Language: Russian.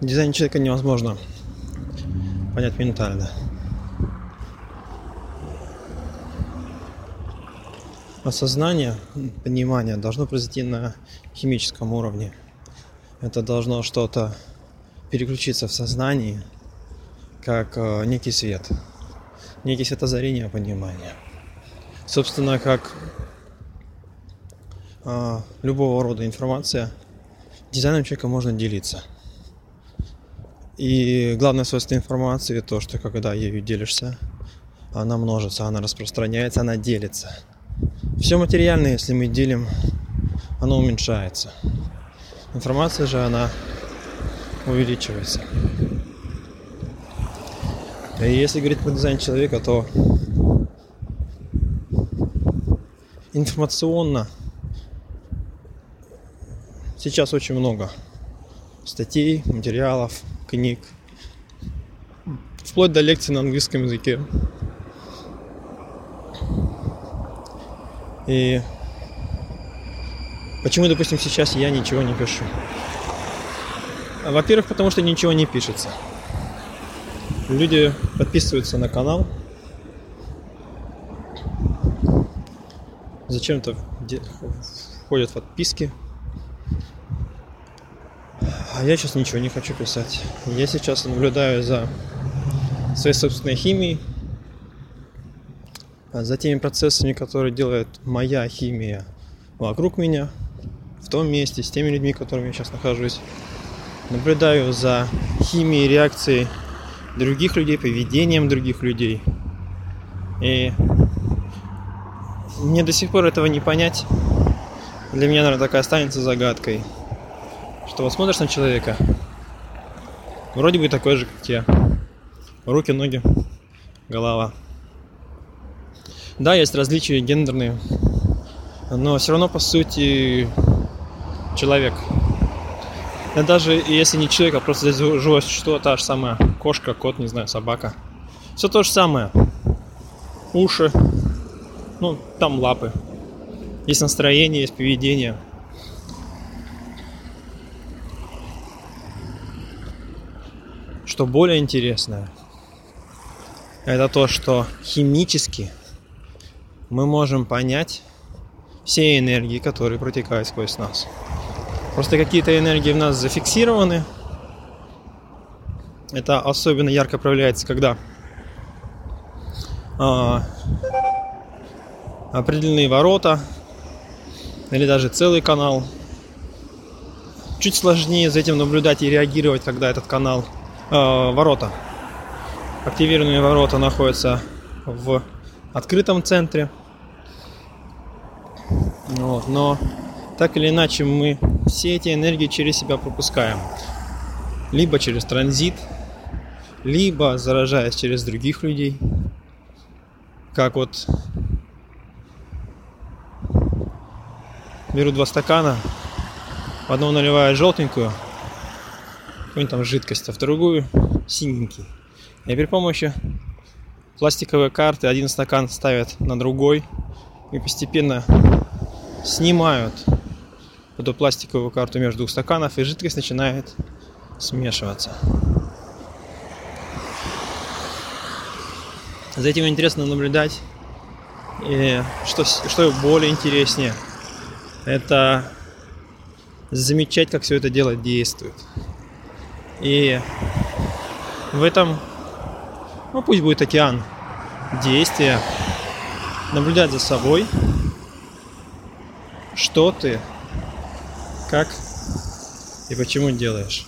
Дизайн человека невозможно понять ментально. Осознание, понимание должно произойти на химическом уровне. Это должно что-то переключиться в сознании, как э, некий свет, некий светозарение понимания. Собственно, как э, любого рода информация, дизайном человека можно делиться. И главное свойство информации то, что когда ею делишься, она множится, она распространяется, она делится. Все материальное, если мы делим, оно уменьшается. Информация же, она увеличивается. И если говорить про дизайн человека, то информационно сейчас очень много статей, материалов, книг, вплоть до лекций на английском языке. И почему, допустим, сейчас я ничего не пишу? Во-первых, потому что ничего не пишется. Люди подписываются на канал. Зачем-то входят в подписки. А я сейчас ничего не хочу писать. Я сейчас наблюдаю за своей собственной химией, за теми процессами, которые делает моя химия вокруг меня, в том месте, с теми людьми, которыми я сейчас нахожусь наблюдаю за химией реакцией других людей, поведением других людей. И мне до сих пор этого не понять. Для меня, наверное, такая останется загадкой. Что вот смотришь на человека, вроде бы такой же, как я. Руки, ноги, голова. Да, есть различия гендерные, но все равно, по сути, человек – да даже если не человек, а просто живое существо, та же самая кошка, кот, не знаю, собака. Все то же самое. Уши, ну, там лапы. Есть настроение, есть поведение. Что более интересное, это то, что химически мы можем понять все энергии, которые протекают сквозь нас. Просто какие-то энергии в нас зафиксированы. Это особенно ярко проявляется, когда а, определенные ворота или даже целый канал. Чуть сложнее за этим наблюдать и реагировать, когда этот канал э, ворота. Активированные ворота находятся в открытом центре. Вот, но так или иначе мы все эти энергии через себя пропускаем. Либо через транзит, либо заражаясь через других людей. Как вот беру два стакана, в одного наливаю желтенькую, какую-нибудь там жидкость, а в другую синенький. И при помощи пластиковой карты один стакан ставят на другой и постепенно снимают эту пластиковую карту между двух стаканов, и жидкость начинает смешиваться. За этим интересно наблюдать. И что, что более интереснее, это замечать, как все это дело действует. И в этом, ну пусть будет океан действия, наблюдать за собой, что ты как и почему делаешь.